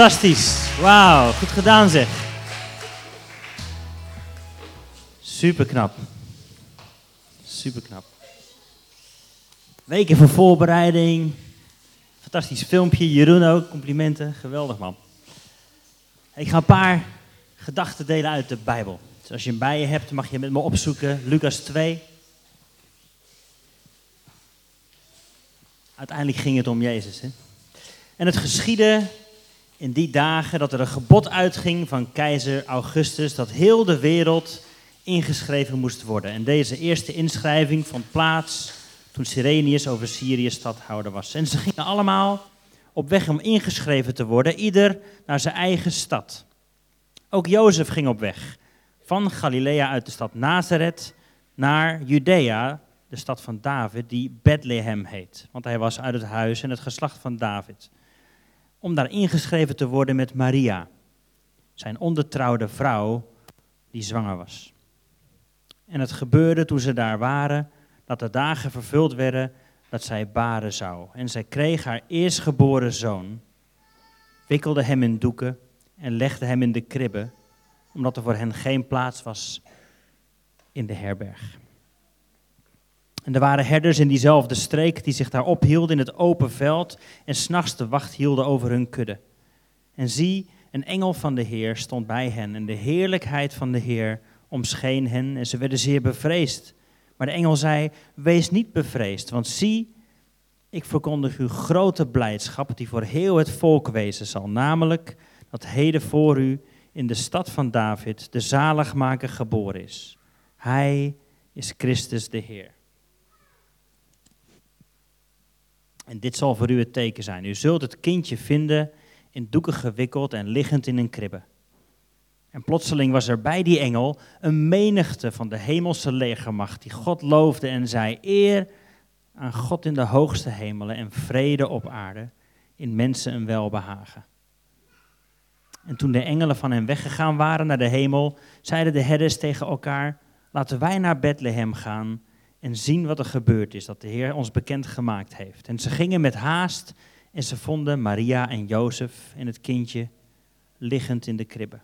Fantastisch. Wauw, goed gedaan zeg. Super knap. Super knap. Weken van voorbereiding. Fantastisch filmpje. Jeroen ook, complimenten. Geweldig man. Ik ga een paar gedachten delen uit de Bijbel. Dus als je hem bij hebt, mag je met me opzoeken. Lucas 2. Uiteindelijk ging het om Jezus. Hè? En het geschiedde in die dagen dat er een gebod uitging van keizer Augustus dat heel de wereld ingeschreven moest worden. En deze eerste inschrijving vond plaats toen Sirenius over Syrië stadhouder was. En ze gingen allemaal op weg om ingeschreven te worden, ieder naar zijn eigen stad. Ook Jozef ging op weg, van Galilea uit de stad Nazareth naar Judea, de stad van David, die Bethlehem heet. Want hij was uit het huis en het geslacht van David om daar ingeschreven te worden met Maria, zijn ondertrouwde vrouw die zwanger was. En het gebeurde toen ze daar waren, dat de dagen vervuld werden dat zij baren zou. En zij kreeg haar eerstgeboren zoon, wikkelde hem in doeken en legde hem in de kribbe, omdat er voor hen geen plaats was in de herberg. En er waren herders in diezelfde streek die zich daar ophielden in het open veld en s'nachts de wacht hielden over hun kudde. En zie, een engel van de Heer stond bij hen en de heerlijkheid van de Heer omscheen hen en ze werden zeer bevreesd. Maar de engel zei, wees niet bevreesd, want zie, ik verkondig u grote blijdschap die voor heel het volk wezen zal, namelijk dat heden voor u in de stad van David de zaligmaker geboren is. Hij is Christus de Heer. En dit zal voor u het teken zijn. U zult het kindje vinden in doeken gewikkeld en liggend in een kribbe. En plotseling was er bij die engel een menigte van de hemelse legermacht die God loofde en zei: Eer aan God in de hoogste hemelen en vrede op aarde, in mensen een welbehagen. En toen de engelen van hen weggegaan waren naar de hemel, zeiden de herders tegen elkaar: Laten wij naar Bethlehem gaan en zien wat er gebeurd is, dat de Heer ons bekend gemaakt heeft. En ze gingen met haast en ze vonden Maria en Jozef en het kindje liggend in de kribbe.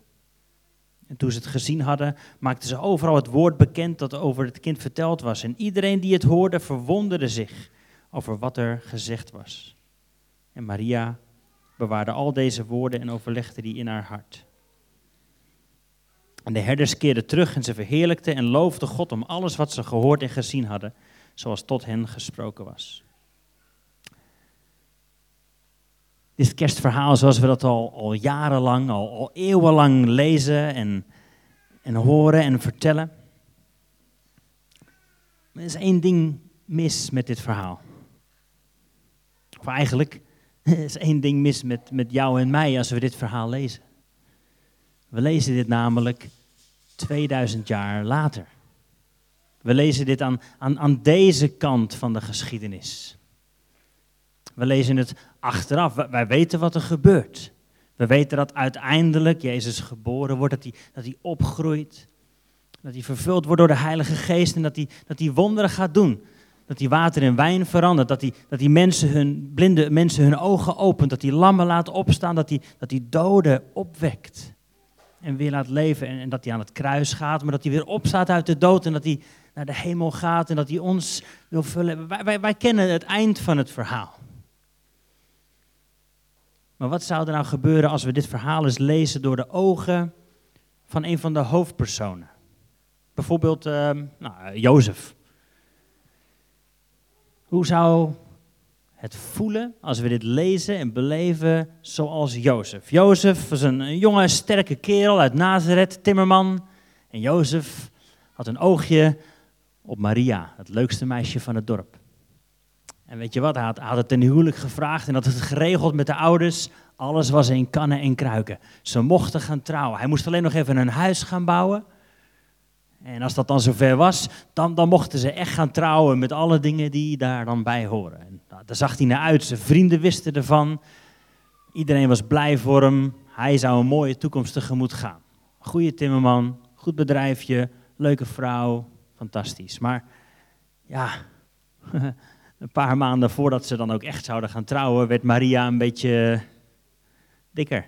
En toen ze het gezien hadden, maakten ze overal het woord bekend dat over het kind verteld was. En iedereen die het hoorde verwonderde zich over wat er gezegd was. En Maria bewaarde al deze woorden en overlegde die in haar hart. En de herders keerden terug en ze verheerlijkten en loofden God om alles wat ze gehoord en gezien hadden, zoals tot hen gesproken was. Dit kerstverhaal, zoals we dat al, al jarenlang, al, al eeuwenlang lezen en, en horen en vertellen. Er is één ding mis met dit verhaal. Of eigenlijk, er is één ding mis met, met jou en mij als we dit verhaal lezen. We lezen dit namelijk 2000 jaar later. We lezen dit aan, aan, aan deze kant van de geschiedenis. We lezen het achteraf. Wij weten wat er gebeurt. We weten dat uiteindelijk Jezus geboren wordt, dat hij, dat hij opgroeit, dat hij vervuld wordt door de Heilige Geest en dat hij, dat hij wonderen gaat doen. Dat hij water in wijn verandert, dat hij, dat hij mensen hun, blinde mensen hun ogen opent, dat hij lammen laat opstaan, dat hij, dat hij doden opwekt en weer laat leven. En, en, dat hij aan het kruis gaat, maar dat hij weer opstaat uit de dood en dat hij naar de hemel gaat en dat hij ons wil vullen. Wij, wij, kennen het eind van het verhaal. Maar wat zou er nou gebeuren als we dit verhaal eens lezen door de ogen van een van de hoofdpersonen? Bijvoorbeeld uh, nou, Jozef. Hoe zou het voelen als we dit lezen en beleven zoals Jozef. Jozef was een jonge, sterke kerel uit Nazareth, timmerman. En Jozef had een oogje op Maria, het leukste meisje van het dorp. En weet je wat, hij had, het ten huwelijk gevraagd en had het geregeld met de ouders. Alles was in kannen en kruiken. Ze mochten gaan trouwen. Hij moest alleen nog even een huis gaan bouwen. En als dat dan zover was, dan, dan mochten ze echt gaan trouwen met alle dingen die daar dan bij horen. Nou, daar zag hij naar uit. Zijn vrienden wisten ervan. Iedereen was blij voor hem. Hij zou een mooie toekomst tegemoet gaan. Goeie timmerman, goed bedrijfje, leuke vrouw, fantastisch. Maar ja, een paar maanden voordat ze dan ook echt zouden gaan trouwen, werd Maria een beetje dikker.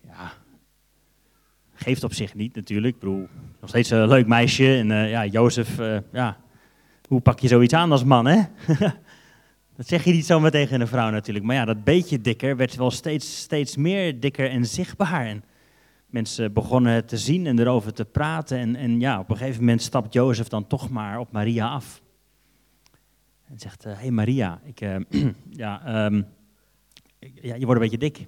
Ja, geeft op zich niet natuurlijk. Ik bedoel, nog steeds een leuk meisje. En eh, ja, Jozef, eh, ja, hoe pak je zoiets aan als man, hè? dat zeg je niet zomaar tegen een vrouw natuurlijk. Maar ja, dat beetje dikker werd wel steeds, steeds meer dikker en zichtbaar. En mensen begonnen het te zien en erover te praten. En, en ja, op een gegeven moment stapt Jozef dan toch maar op Maria af. En zegt, hé hey Maria, ik, ja, um, ja, je wordt een beetje dik.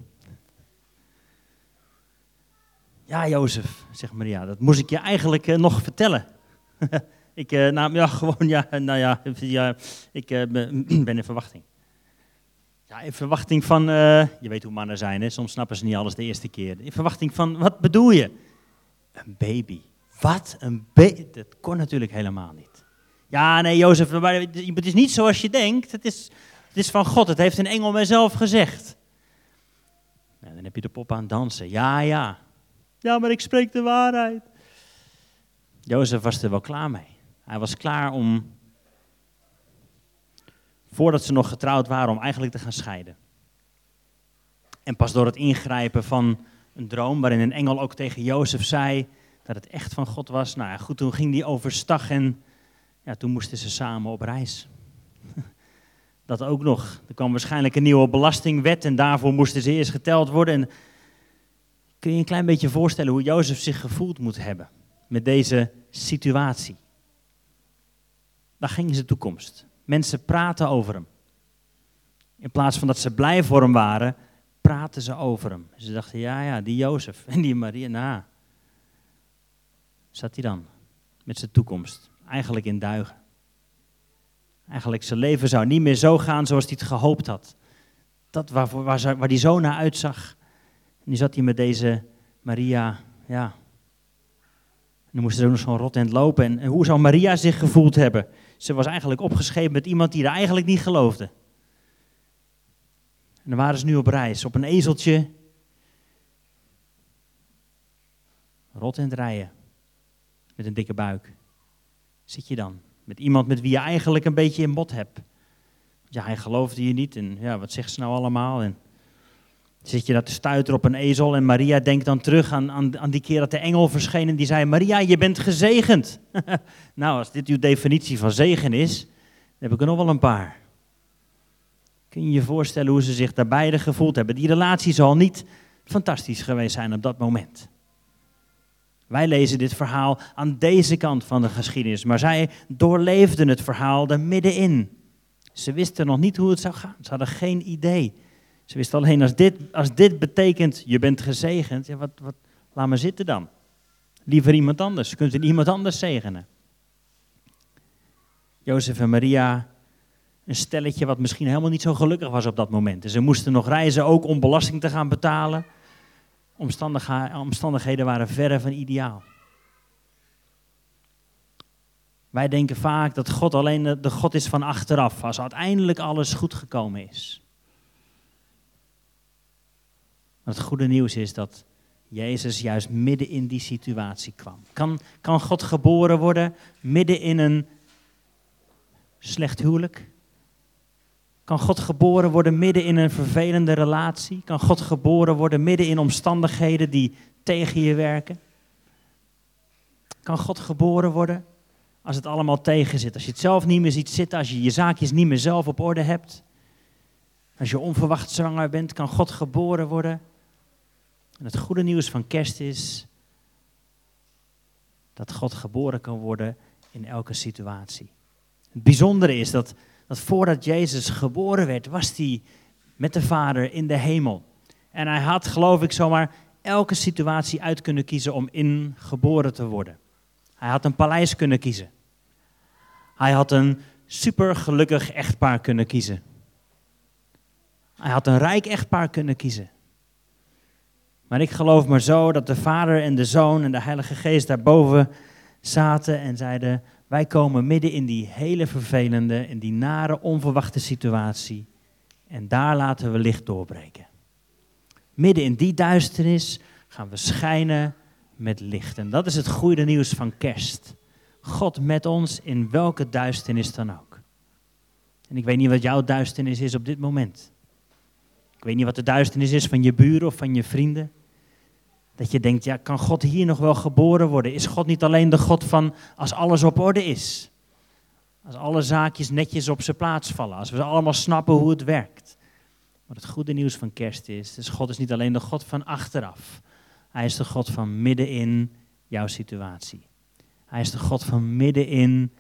Ja, Jozef, zegt Maria, dat moest ik je eigenlijk uh, nog vertellen. ik, uh, nou ja, gewoon, ja, nou ja, ja ik uh, ben in verwachting. Ja, in verwachting van, je weet hoe mannen zijn, hè? soms snappen ze niet alles de eerste keer. In verwachting van, wat bedoel je? Een baby. Wat? Een baby? Dat kon natuurlijk helemaal niet. Ja, nee, Jozef, het is niet zoals je denkt. Het is, het is van God, het heeft een engel mijzelf gezegd. Nou, dan heb je de pop aan het dansen. Ja, ja. Ja, maar ik spreek de waarheid. Jozef was er wel klaar mee. Hij was klaar om, voordat ze nog getrouwd waren, om eigenlijk te gaan scheiden. En pas door het ingrijpen van een droom, waarin een engel ook tegen Jozef zei dat het echt van God was. Nou ja, goed, toen ging die overstag en ja, toen moesten ze samen op reis. Dat ook nog. Er kwam waarschijnlijk een nieuwe belastingwet en daarvoor moesten ze eerst geteld worden. En kun je een klein beetje voorstellen hoe Jozef zich gevoeld moet hebben met deze situatie? Daar ging zijn toekomst. Mensen praten over hem. In plaats van dat ze blij voor hem waren, praten ze over hem. Ze dachten, ja, ja, die Jozef en die Maria, nou, zat hij dan met zijn toekomst. Eigenlijk in duigen. Eigenlijk zijn leven zou niet meer zo gaan zoals hij het gehoopt had. Dat waar, waar, waar hij zo naar uitzag. Nu zat hij met deze Maria, ja. En dan moest ze ook nog zo'n rot lopen. En, en hoe zou Maria zich gevoeld hebben? Ze was eigenlijk opgeschreven met iemand die er eigenlijk niet geloofde. En dan waren ze nu op reis, op een ezeltje. Rot het rijden. Met een dikke buik. Zit je dan? Met iemand met wie je eigenlijk een beetje in bot hebt. Ja, hij geloofde je niet. En ja, wat zegt ze nou allemaal? En zit je dat te op een ezel. En Maria denkt dan terug aan, aan, aan die keer dat de engel verscheen. En die zei: Maria, je bent gezegend. nou, als dit uw definitie van zegen is, dan heb ik er nog wel een paar. Kun je je voorstellen hoe ze zich daar beide gevoeld hebben? Die relatie zal niet fantastisch geweest zijn op dat moment. Wij lezen dit verhaal aan deze kant van de geschiedenis, maar zij doorleefden het verhaal er middenin. Ze wisten nog niet hoe het zou gaan. Ze hadden geen idee. Ze wisten alleen, als dit, als dit betekent, je bent gezegend, ja, wat, wat, laat me zitten dan. Liever iemand anders. Kunt u iemand anders zegenen? Jozef en Maria, een stelletje wat misschien helemaal niet zo gelukkig was op dat moment. En ze moesten nog reizen ook om belasting te gaan betalen omstandigheden waren verre van ideaal. Wij denken vaak dat God alleen de God is van achteraf, als uiteindelijk alles goed gekomen is. Het goede nieuws is dat Jezus juist midden in die situatie kwam. Kan, kan God geboren worden midden in een slecht huwelijk? Kan God geboren worden midden in een vervelende relatie? Kan God geboren worden midden in omstandigheden die tegen je werken? Kan God geboren worden als het allemaal tegen zit? Als je het zelf niet meer ziet zitten, als je je zaakjes niet meer zelf op orde hebt? Als je onverwacht zwanger bent, kan God geboren worden? En het goede nieuws van kerst is dat God geboren kan worden in elke situatie. Het bijzondere is dat dat voordat Jezus geboren werd, was hij met de Vader in de hemel. En hij had, geloof ik, zomaar elke situatie uit kunnen kiezen om in geboren te worden. Hij had een paleis kunnen kiezen. Hij had een supergelukkig echtpaar kunnen kiezen. Hij had een rijk echtpaar kunnen kiezen. Maar ik geloof maar zo dat de Vader en de Zoon en de Heilige Geest daarboven zaten en zeiden: wij komen midden in die hele vervelende, in die nare, onverwachte situatie. En daar laten we licht doorbreken. Midden in die duisternis gaan we schijnen met licht. En dat is het goede nieuws van kerst. God met ons in welke duisternis dan ook. En ik weet niet wat jouw duisternis is op dit moment. Ik weet niet wat de duisternis is van je buren of van je vrienden. Dat je denkt, ja, kan God hier nog wel geboren worden? Is God niet alleen de God van als alles op orde is? Als alle zaakjes netjes op zijn plaats vallen. Als we allemaal snappen hoe het werkt. Maar het goede nieuws van kerst is, dus God is niet alleen de God van achteraf. Hij is de God van middenin jouw situatie. Hij is de God van middenin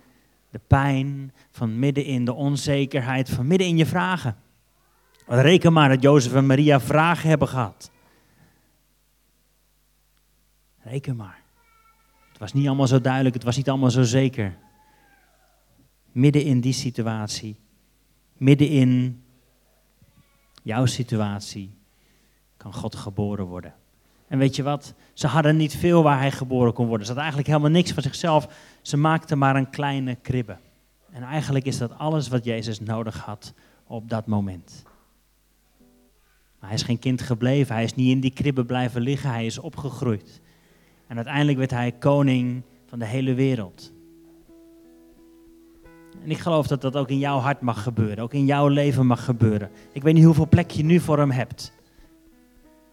de pijn, van middenin de onzekerheid, van middenin je vragen. Reken maar dat Jozef en Maria vragen hebben gehad. Reken maar. Het was niet allemaal zo duidelijk, het was niet allemaal zo zeker. Midden in die situatie, midden in jouw situatie, kan God geboren worden. En weet je wat? Ze hadden niet veel waar hij geboren kon worden. Ze hadden eigenlijk helemaal niks van zichzelf. Ze maakten maar een kleine kribbe. En eigenlijk is dat alles wat Jezus nodig had op dat moment. Hij is geen kind gebleven. Hij is niet in die kribbe blijven liggen. Hij is opgegroeid. En uiteindelijk werd hij koning van de hele wereld. En ik geloof dat dat ook in jouw hart mag gebeuren. Ook in jouw leven mag gebeuren. Ik weet niet hoeveel plek je nu voor hem hebt.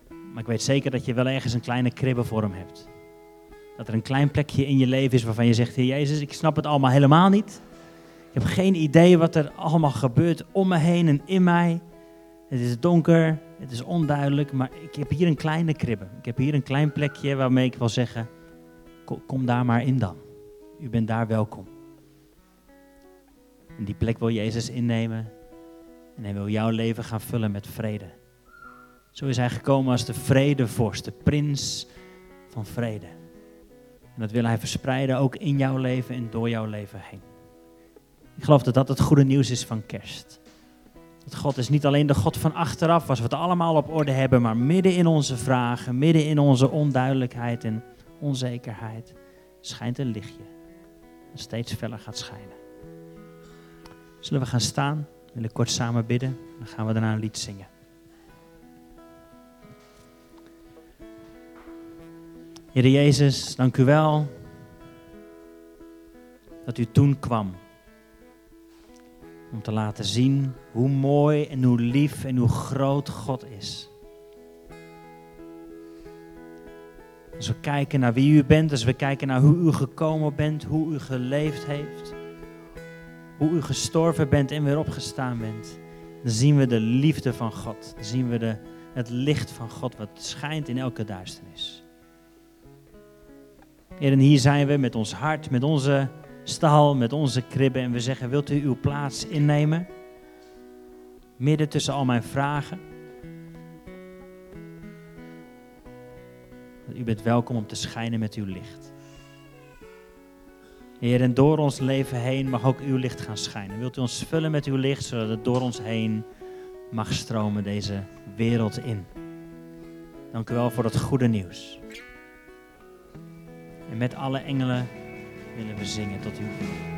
Maar ik weet zeker dat je wel ergens een kleine kribbe voor hem hebt. Dat er een klein plekje in je leven is waarvan je zegt: Heer Jezus, ik snap het allemaal helemaal niet. Ik heb geen idee wat er allemaal gebeurt om me heen en in mij. Het is donker, het is onduidelijk, maar ik heb hier een kleine kribbe. Ik heb hier een klein plekje waarmee ik wil zeggen: kom daar maar in dan. U bent daar welkom. En die plek wil Jezus innemen. En hij wil jouw leven gaan vullen met vrede. Zo is hij gekomen als de vredevorst, de prins van vrede. En dat wil hij verspreiden ook in jouw leven en door jouw leven heen. Ik geloof dat dat het goede nieuws is van kerst. Dat God is niet alleen de God van achteraf, als we het allemaal op orde hebben, maar midden in onze vragen, midden in onze onduidelijkheid en onzekerheid, schijnt een lichtje. Dat steeds feller gaat schijnen. Zullen we gaan staan? Wil ik kort samen bidden? Dan gaan we daarna een lied zingen. Heer Jezus, dank u wel dat u toen kwam. Om te laten zien hoe mooi en hoe lief en hoe groot God is. Als we kijken naar wie u bent, als we kijken naar hoe u gekomen bent, hoe u geleefd heeft, hoe u gestorven bent en weer opgestaan bent, dan zien we de liefde van God. Dan zien we de, het licht van God wat schijnt in elke duisternis. En hier zijn we met ons hart, met onze stal, met onze kribben. En we zeggen, wilt u uw plaats innemen? Midden tussen al mijn vragen. U bent welkom om te schijnen met uw licht. Heer, en door ons leven heen mag ook uw licht gaan schijnen. Wilt u ons vullen met uw licht, zodat het door ons heen mag stromen deze wereld in. Dank u wel voor dat goede nieuws. En met alle engelen willen we zingen tot u.